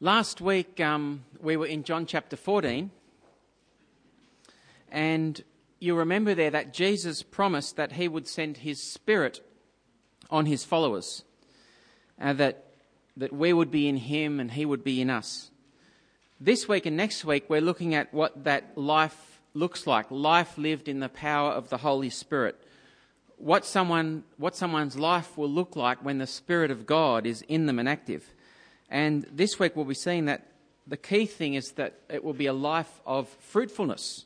Last week um, we were in John chapter 14, and you remember there that Jesus promised that he would send his Spirit on his followers, and that, that we would be in him and he would be in us. This week and next week we're looking at what that life looks like life lived in the power of the Holy Spirit. What, someone, what someone's life will look like when the Spirit of God is in them and active. And this week we'll be seeing that the key thing is that it will be a life of fruitfulness,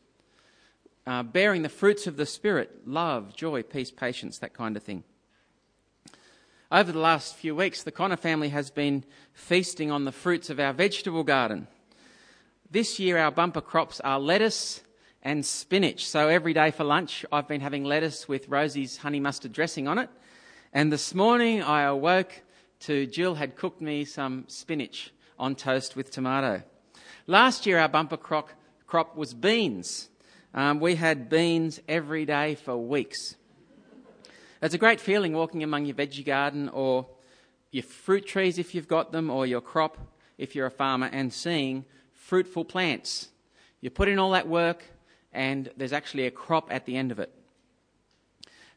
uh, bearing the fruits of the Spirit love, joy, peace, patience, that kind of thing. Over the last few weeks, the Connor family has been feasting on the fruits of our vegetable garden. This year, our bumper crops are lettuce and spinach. So every day for lunch, I've been having lettuce with Rosie's honey mustard dressing on it. And this morning, I awoke to Jill had cooked me some spinach on toast with tomato. Last year, our bumper crop, crop was beans. Um, we had beans every day for weeks. It's a great feeling walking among your veggie garden or your fruit trees if you've got them, or your crop if you're a farmer, and seeing fruitful plants. You put in all that work, and there's actually a crop at the end of it.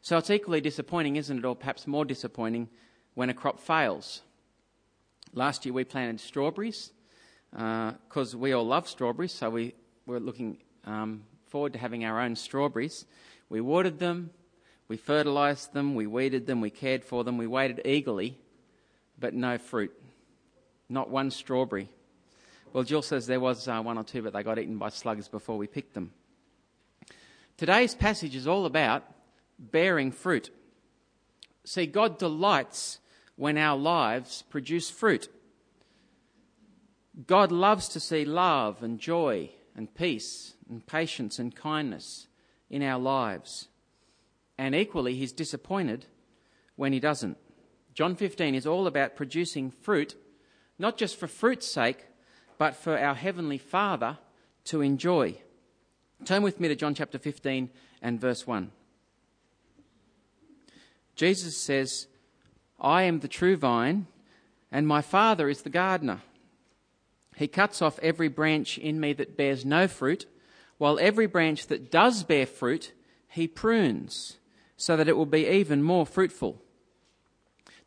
So it's equally disappointing, isn't it, or perhaps more disappointing, when a crop fails. Last year we planted strawberries because uh, we all love strawberries, so we were looking um, forward to having our own strawberries. We watered them, we fertilised them, we weeded them, we cared for them, we waited eagerly, but no fruit. Not one strawberry. Well, Jill says there was uh, one or two, but they got eaten by slugs before we picked them. Today's passage is all about bearing fruit. See, God delights when our lives produce fruit. God loves to see love and joy and peace and patience and kindness in our lives. And equally, He's disappointed when He doesn't. John 15 is all about producing fruit, not just for fruit's sake, but for our Heavenly Father to enjoy. Turn with me to John chapter 15 and verse 1. Jesus says, I am the true vine, and my Father is the gardener. He cuts off every branch in me that bears no fruit, while every branch that does bear fruit, he prunes, so that it will be even more fruitful.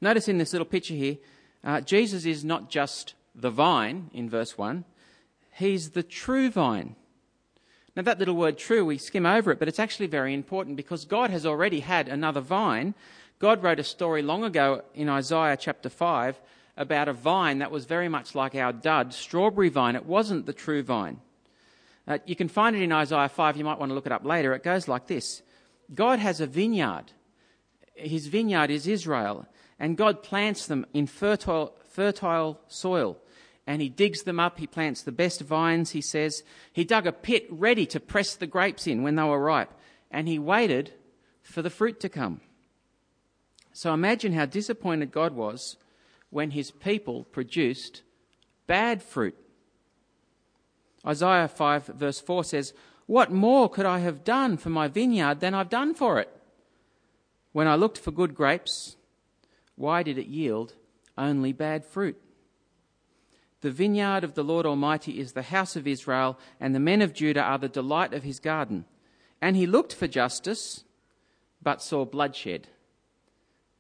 Notice in this little picture here, uh, Jesus is not just the vine in verse 1, he's the true vine. Now, that little word true, we skim over it, but it's actually very important because God has already had another vine God wrote a story long ago in Isaiah chapter 5 about a vine that was very much like our dud strawberry vine. It wasn't the true vine. Uh, you can find it in Isaiah 5. You might want to look it up later. It goes like this God has a vineyard. His vineyard is Israel. And God plants them in fertile, fertile soil. And he digs them up. He plants the best vines, he says. He dug a pit ready to press the grapes in when they were ripe. And he waited for the fruit to come. So imagine how disappointed God was when his people produced bad fruit. Isaiah 5, verse 4 says, What more could I have done for my vineyard than I've done for it? When I looked for good grapes, why did it yield only bad fruit? The vineyard of the Lord Almighty is the house of Israel, and the men of Judah are the delight of his garden. And he looked for justice, but saw bloodshed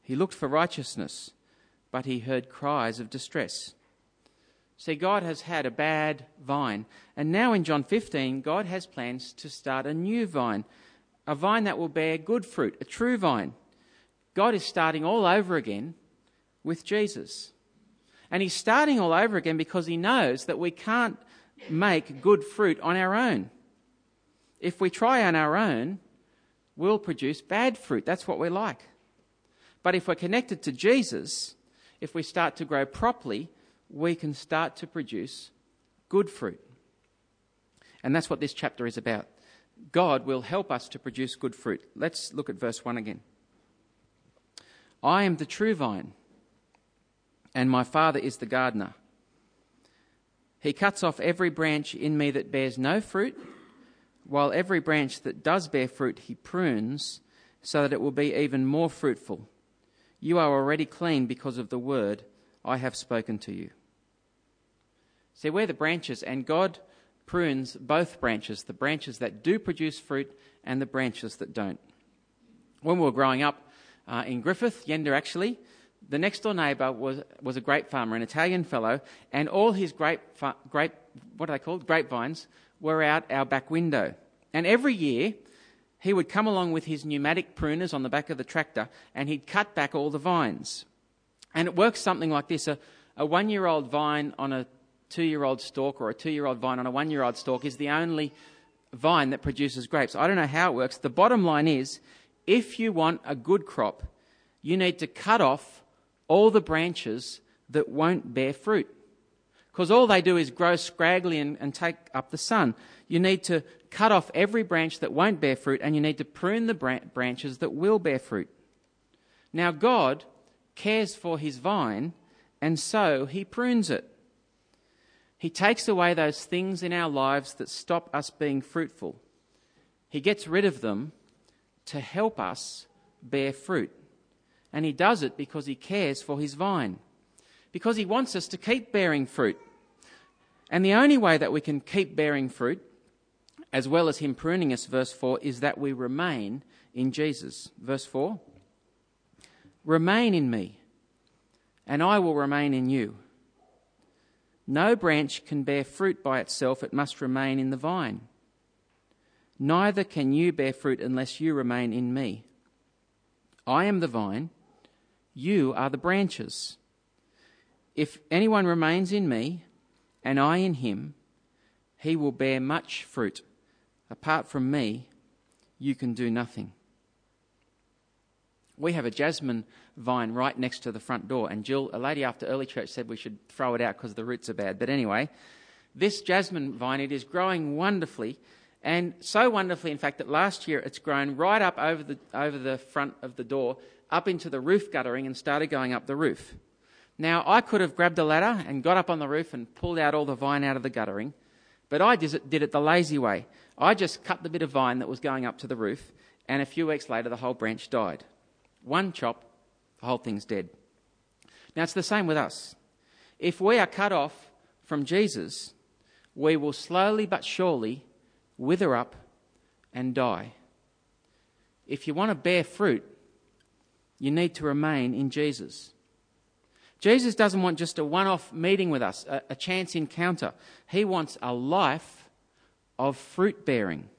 he looked for righteousness, but he heard cries of distress. See, God has had a bad vine. And now in John 15, God has plans to start a new vine, a vine that will bear good fruit, a true vine. God is starting all over again with Jesus. And he's starting all over again because he knows that we can't make good fruit on our own. If we try on our own, we'll produce bad fruit. That's what we're like. But if we're connected to Jesus, if we start to grow properly, we can start to produce good fruit. And that's what this chapter is about. God will help us to produce good fruit. Let's look at verse 1 again. I am the true vine, and my Father is the gardener. He cuts off every branch in me that bears no fruit, while every branch that does bear fruit he prunes, so that it will be even more fruitful. You are already clean because of the word I have spoken to you. See, we're the branches, and God prunes both branches the branches that do produce fruit and the branches that don't. When we were growing up uh, in Griffith, Yenda actually, the next door neighbour was, was a grape farmer, an Italian fellow, and all his grape, grape, what are they called? Grapevines were out our back window. And every year, he would come along with his pneumatic pruners on the back of the tractor and he'd cut back all the vines. And it works something like this a, a one year old vine on a two year old stalk or a two year old vine on a one year old stalk is the only vine that produces grapes. I don't know how it works. The bottom line is if you want a good crop, you need to cut off all the branches that won't bear fruit. Because all they do is grow scraggly and, and, take up the sun. You need to cut off every branch that won't bear fruit, and you need to prune the branches that will bear fruit. Now, God cares for his vine, and so he prunes it. He takes away those things in our lives that stop us being fruitful. He gets rid of them to help us bear fruit. And he does it because he cares for his vine, because he wants us to keep bearing fruit. And the only way that we can keep bearing fruit, as well as him pruning us, verse 4, is that we remain in Jesus. Verse 4 Remain in me, and I will remain in you. No branch can bear fruit by itself, it must remain in the vine. Neither can you bear fruit unless you remain in me. I am the vine, you are the branches. If anyone remains in me, and I in him, he will bear much fruit. Apart from me, you can do nothing. We have a jasmine vine right next to the front door, and Jill, a lady after early church, said we should throw it out because the roots are bad. But anyway, this jasmine vine, it is growing wonderfully, and so wonderfully, in fact, that last year it's grown right up over the, over the front of the door, up into the roof guttering, and started going up the roof. Now, I could have grabbed a ladder and got up on the roof and pulled out all the vine out of the guttering, but I did it, did it the lazy way. I just cut the bit of vine that was going up to the roof, and a few weeks later, the whole branch died. One chop, the whole thing's dead. Now, it's the same with us. If we are cut off from Jesus, we will slowly but surely wither up and die. If you want to bear fruit, you need to remain in Jesus. Jesus doesn't want just a one off meeting with us, a, a, chance encounter. He wants a life of fruit bearing.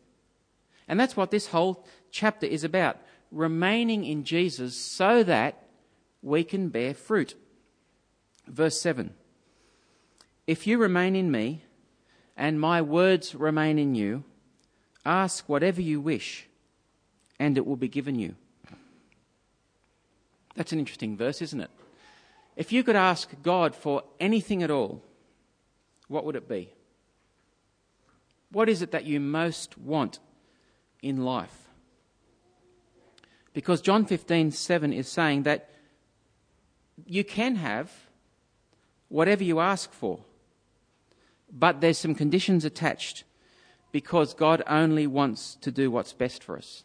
And that's what this whole chapter is about remaining in Jesus so that we can bear fruit. Verse 7 If you remain in me, and my words remain in you, ask whatever you wish, and it will be given you. That's an interesting verse, isn't it? If you could ask God for anything at all, what would it be? What is it that you most want in life? Because John 15, 7 is saying that you can have whatever you ask for, but there's some conditions attached because God only wants to do what's best for us.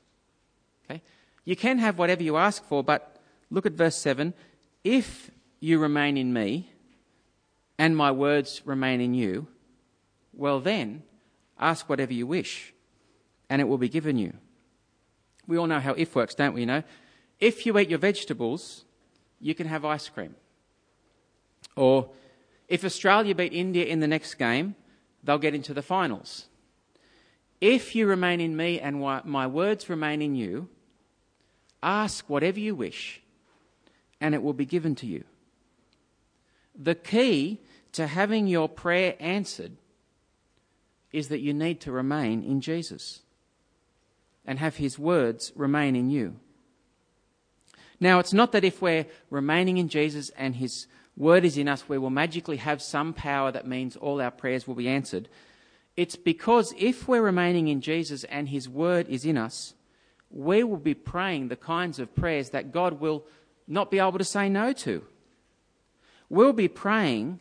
Okay? You can have whatever you ask for, but look at verse 7. If you remain in me, and my words remain in you, well then, ask whatever you wish, and it will be given you. We all know how if works, don't we? You know, if you eat your vegetables, you can have ice cream. Or if Australia beat India in the next game, they'll get into the finals. If you remain in me and my words remain in you, ask whatever you wish, and it will be given to you. The key to having your prayer answered is that you need to remain in Jesus and have his words remain in you. Now, it's not that if we're remaining in Jesus and his word is in us, we will magically have some power that means all our prayers will be answered. It's because if we're remaining in Jesus and his word is in us, we will be praying the kinds of prayers that God will not be able to say no to we'll be praying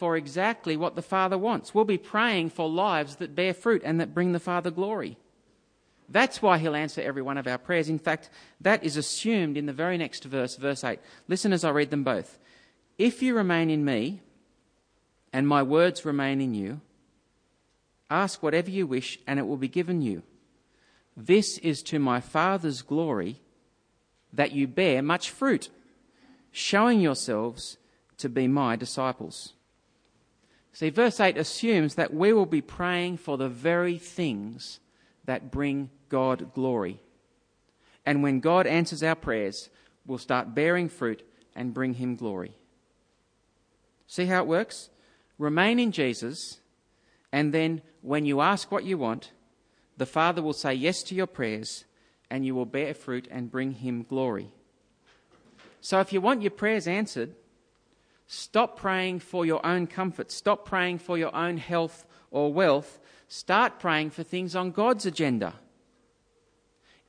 for exactly what the Father wants. We'll be praying for lives that bear fruit and that bring the Father glory. That's why he'll answer every one of our prayers. In fact, that is assumed in the very next verse, verse 8. Listen as I read them both. If you remain in me, and my words remain in you, ask whatever you wish, and it will be given you. This is to my Father's glory that you bear much fruit, showing yourselves to be my disciples. See, verse 8 assumes that we will be praying for the very things that bring God glory. And when God answers our prayers, we'll start bearing fruit and bring Him glory. See how it works? Remain in Jesus, and then when you ask what you want, the Father will say yes to your prayers, and you will bear fruit and bring Him glory. So if you want your prayers answered, stop praying for your own comfort, stop praying for your own health or wealth, start praying for things on God's agenda.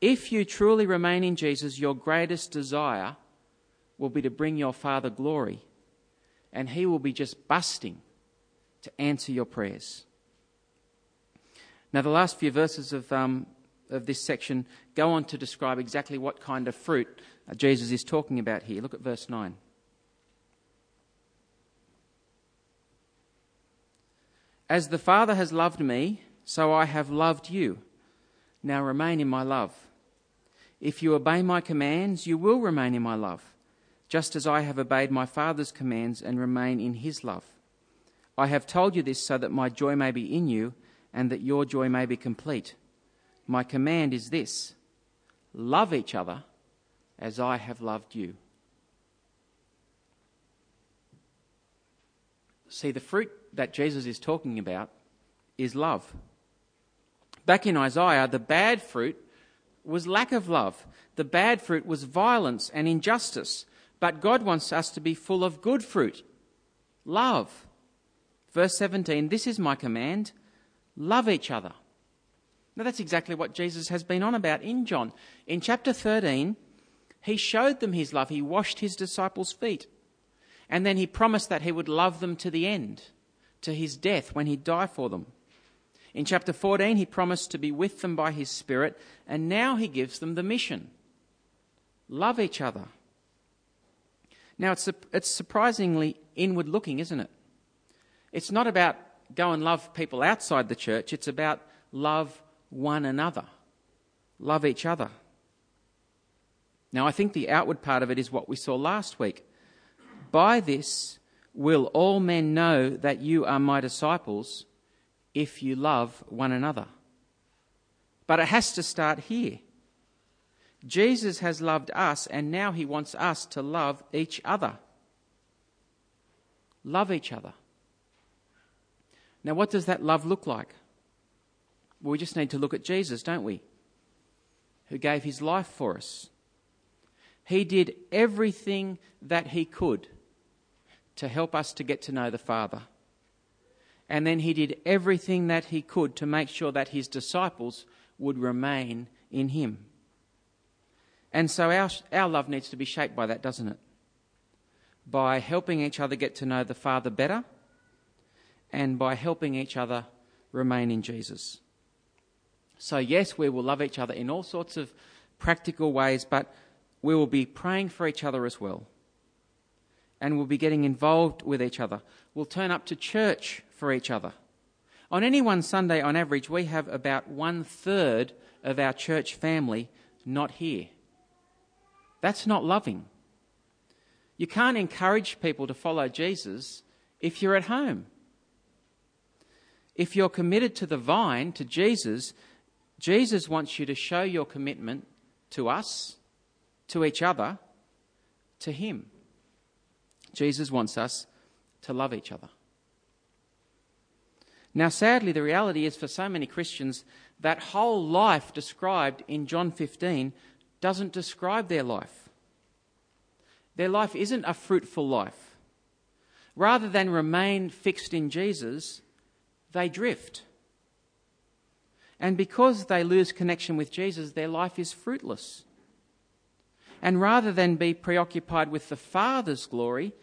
If you truly remain in Jesus, your greatest desire will be to bring your Father glory, and He will be just busting to answer your prayers. Now, the last few verses of, um, of this section go on to describe exactly what kind of fruit Jesus is talking about here. Look at verse 9. As the Father has loved me, so I have loved you. Now remain in my love. If you obey my commands, you will remain in my love, just as I have obeyed my Father's commands and remain in his love. I have told you this so that my joy may be in you and that your joy may be complete. My command is this love each other as I have loved you. See, the fruit that Jesus is talking about is love. Back in Isaiah, the bad fruit was lack of love. The bad fruit was violence and injustice. But God wants us to be full of good fruit love. Verse 17 This is my command love each other. Now, that's exactly what Jesus has been on about in John. In chapter 13, he showed them his love. He washed his disciples' feet. And then he promised that he would love them to the end, to his death when he'd die for them. In chapter 14, he promised to be with them by his Spirit, and now he gives them the mission love each other. Now, it's, it's surprisingly inward looking, isn't it? It's not about go and love people outside the church, it's about love one another, love each other. Now, I think the outward part of it is what we saw last week. By this will all men know that you are my disciples if you love one another. But it has to start here. Jesus has loved us, and now he wants us to love each other. Love each other. Now, what does that love look like? Well, we just need to look at Jesus, don't we? Who gave his life for us. He did everything that he could to help us to get to know the Father and then he did everything that he could to make sure that his disciples would remain in him. And so our, our love needs to be shaped by that, doesn't it? By helping each other get to know the Father better and by helping each other remain in Jesus. So, yes, we will love each other in all sorts of practical ways, but we will be praying for each other as well. And we'll be getting involved with each other. We'll turn up to church for each other. On any one Sunday, on average, we have about one third of our church family not here. That's not loving. You can't encourage people to follow Jesus if you're at home. If you're committed to the vine, to Jesus, Jesus wants you to show your commitment to us, to each other, to Him. Jesus wants us to love each other. Now, sadly, the reality is for so many Christians, that whole life described in John 15 doesn't describe their life. Their life isn't a fruitful life. Rather than remain fixed in Jesus, they drift. And because they lose connection with Jesus, their life is fruitless. And rather than be preoccupied with the Father's glory,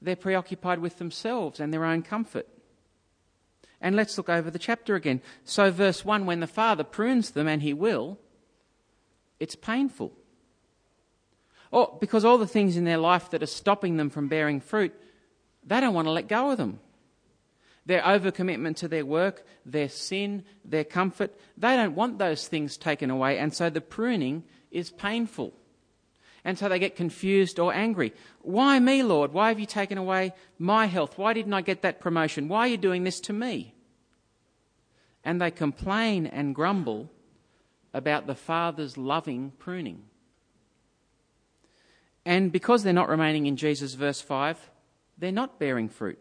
they're preoccupied with themselves and their own comfort. And let's look over the chapter again. So, verse 1 when the Father prunes them, and He will, it's painful. Or because all the things in their life that are stopping them from bearing fruit, they don't want to let go of them. their overcommitment to their work, their sin, their comfort. They don't want those things taken away, and so the pruning is painful. And so they get confused or angry. Why me, Lord? Why have you taken away my health? Why didn't I get that promotion? Why are you doing this to me? And they complain and grumble about the Father's loving pruning. And because they're not remaining in Jesus, verse 5, they're not bearing fruit.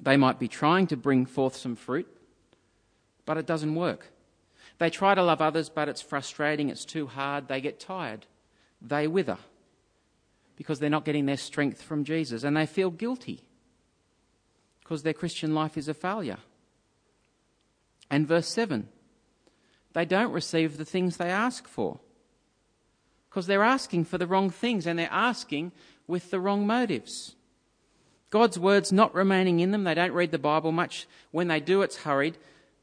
They might be trying to bring forth some fruit, but it doesn't work. They try to love others, but it's frustrating, it's too hard, they get tired, they wither because they're not getting their strength from Jesus, and they feel guilty because their Christian life is a failure. And verse 7 they don't receive the things they ask for because they're asking for the wrong things and they're asking with the wrong motives. God's word's not remaining in them. They don't read the Bible much. When they do, it's hurried.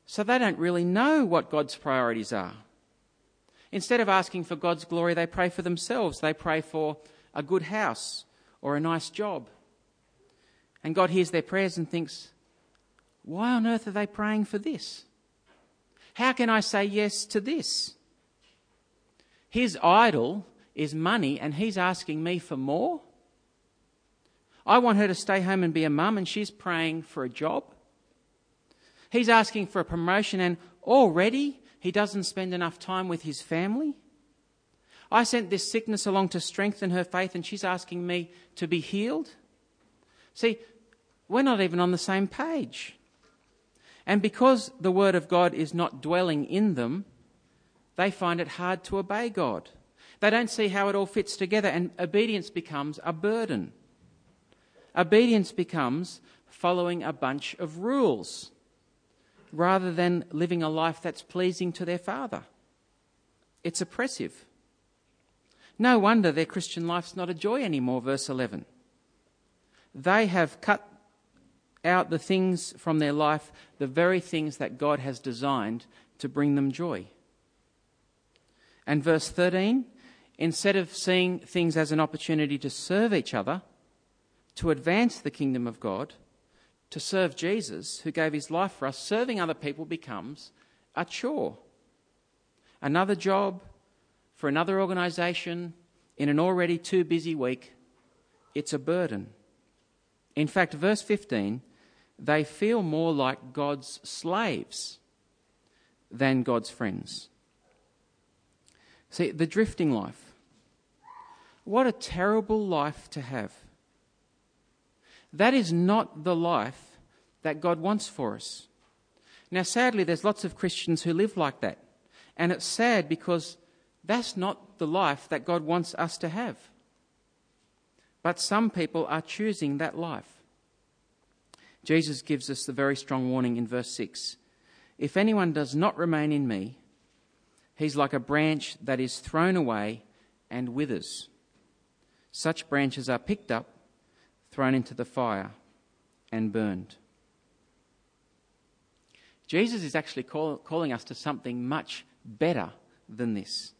So they don't really know what God's priorities are. Instead of asking for God's glory, they pray for themselves. They pray for a good house or a nice job. And God hears their prayers and thinks, why on earth are they praying for this? How can I say yes to this? His idol is money, and he's asking me for more? I want her to stay home and be a mum, and she's praying for a job. He's asking for a promotion, and already he doesn't spend enough time with his family. I sent this sickness along to strengthen her faith, and she's asking me to be healed. See, we're not even on the same page. And because the Word of God is not dwelling in them, they find it hard to obey God. They don't see how it all fits together, and obedience becomes a burden. Obedience becomes following a bunch of rules rather than living a life that's pleasing to their Father. It's oppressive. No wonder their Christian life's not a joy anymore, verse 11. They have cut out the things from their life, the very things that God has designed to bring them joy. And verse 13, instead of seeing things as an opportunity to serve each other, to advance the kingdom of God, to serve Jesus, who gave his life for us, serving other people becomes a chore. Another job for another organisation in an already too busy week, it's a burden. In fact, verse 15, they feel more like God's slaves than God's friends. See, the drifting life. What a terrible life to have. That is not the life that God wants for us. Now, sadly, there's lots of Christians who live like that. And it's sad because that's not the life that God wants us to have. But some people are choosing that life. Jesus gives us the very strong warning in verse 6 If anyone does not remain in me, he's like a branch that is thrown away and withers. Such branches are picked up thrown into the fire, and burned. Jesus is actually call, calling us to something much better than this.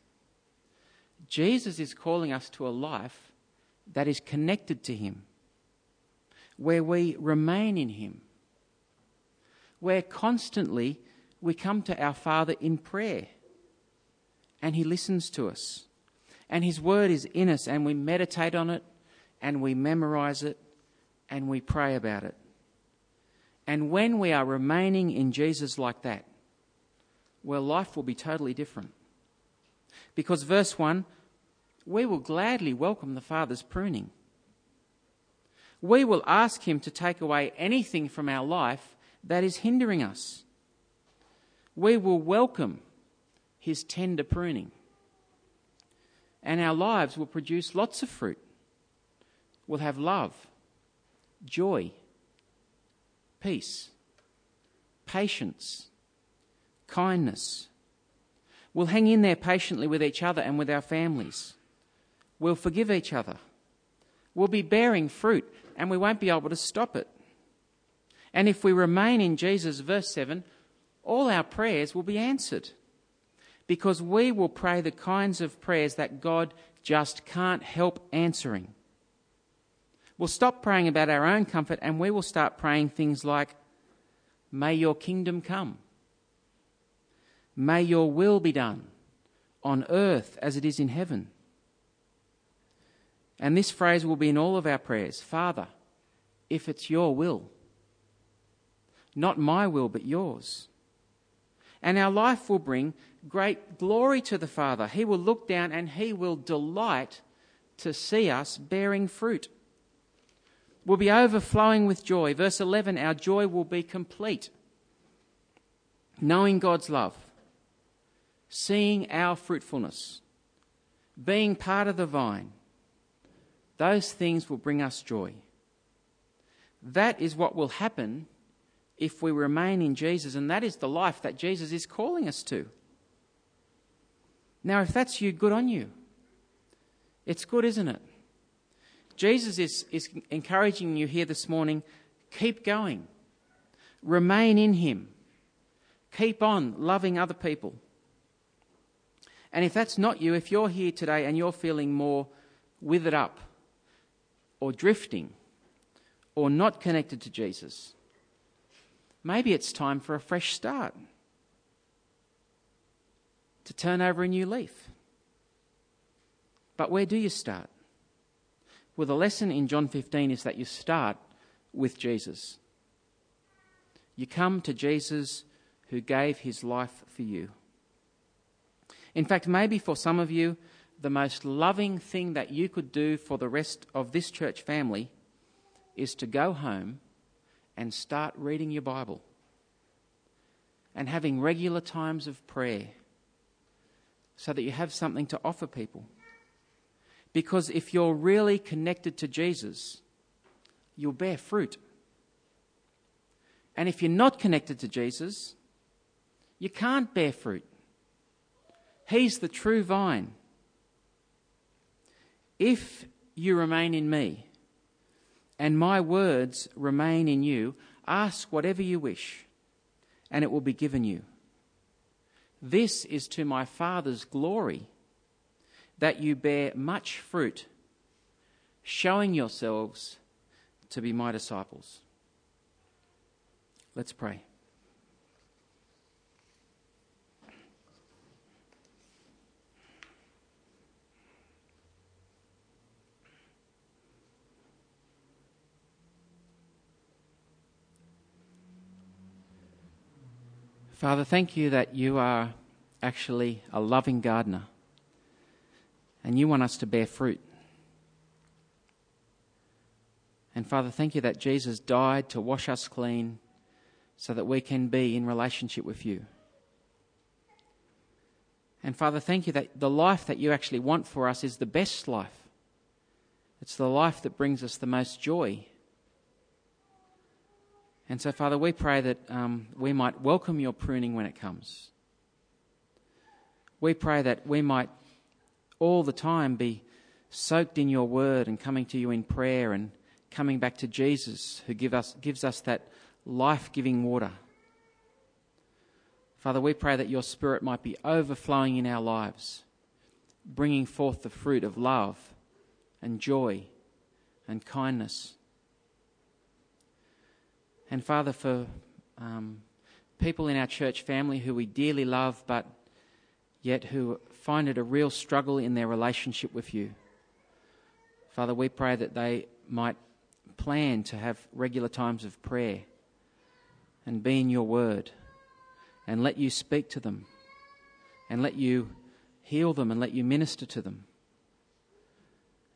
Jesus is calling us to a life that is connected to Him, where we remain in Him, where constantly we come to our Father in prayer and He listens to us, and His Word is in us, and we meditate on it and we memorize it and we pray about it. And when we are remaining in Jesus like that, well, life will be totally different. Because, verse 1, we will gladly welcome the Father's pruning. We will ask Him to take away anything from our life that is hindering us. We will welcome His tender pruning. And our lives will produce lots of fruit. We'll have love joy, peace, patience, kindness. We'll hang in there patiently with each other and with our families. We'll forgive each other. We'll be bearing fruit and we won't be able to stop it. And if we remain in Jesus, verse 7, all our prayers will be answered because we will pray the kinds of prayers that God just can't help answering. We'll stop praying about our own comfort and we will start praying things like, May your kingdom come. May your will be done on earth as it is in heaven. And this phrase will be in all of our prayers Father, if it's your will. Not my will, but yours. And our life will bring great glory to the Father. He will look down and he will delight to see us bearing fruit. We'll be overflowing with joy. Verse 11 our joy will be complete. Knowing God's love, seeing our fruitfulness, being part of the vine, those things will bring us joy. That is what will happen if we remain in Jesus, and that is the life that Jesus is calling us to. Now, if that's you, good on you. It's good, isn't it? Jesus is, is encouraging you here this morning keep going, remain in Him, keep on loving other people. And if that's not you, if you're here today and you're feeling more withered up or drifting or not connected to Jesus, maybe it's time for a fresh start to turn over a new leaf. But where do you start? Well, the lesson in John 15 is that you start with Jesus. You come to Jesus who gave his life for you. In fact, maybe for some of you, the most loving thing that you could do for the rest of this church family is to go home and start reading your Bible and having regular times of prayer so that you have something to offer people. Because if you're really connected to Jesus, you'll bear fruit. And if you're not connected to Jesus, you can't bear fruit. He's the true vine. If you remain in me and my words remain in you, ask whatever you wish, and it will be given you. This is to my Father's glory that you bear much fruit, showing yourselves to be my disciples. Let's pray. Father, thank you that you are actually a loving gardener and you want us to bear fruit. And Father, thank you that Jesus died to wash us clean so that we can be in relationship with you. And Father, thank you that the life that you actually want for us is the best life. It's the life that brings us the most joy and so, Father, we pray that um, we might welcome your pruning when it comes. We pray that we might all the time be soaked in your word and coming to you in prayer and coming back to Jesus, who give us, gives us that life giving water. Father, we pray that your Spirit might be overflowing in our lives, bringing forth the fruit of love and joy and kindness and Father, for um, people in our church family who we dearly love, but yet who find it a real struggle in their relationship with you. Father, we pray that they might plan to have regular times of prayer and be in your word and let you speak to them and let you heal them and let you minister to them.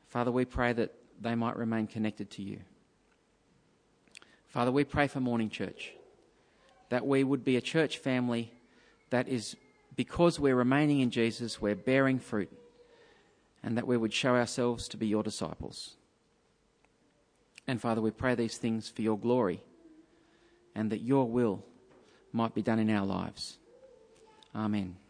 Father, we pray that they might remain connected to you. Father, we pray for Morning Church that we would be a church family that is, because we're remaining in Jesus, we're bearing fruit, and that we would show ourselves to be your disciples. And Father, we pray these things for your glory and that your will might be done in our lives. Amen.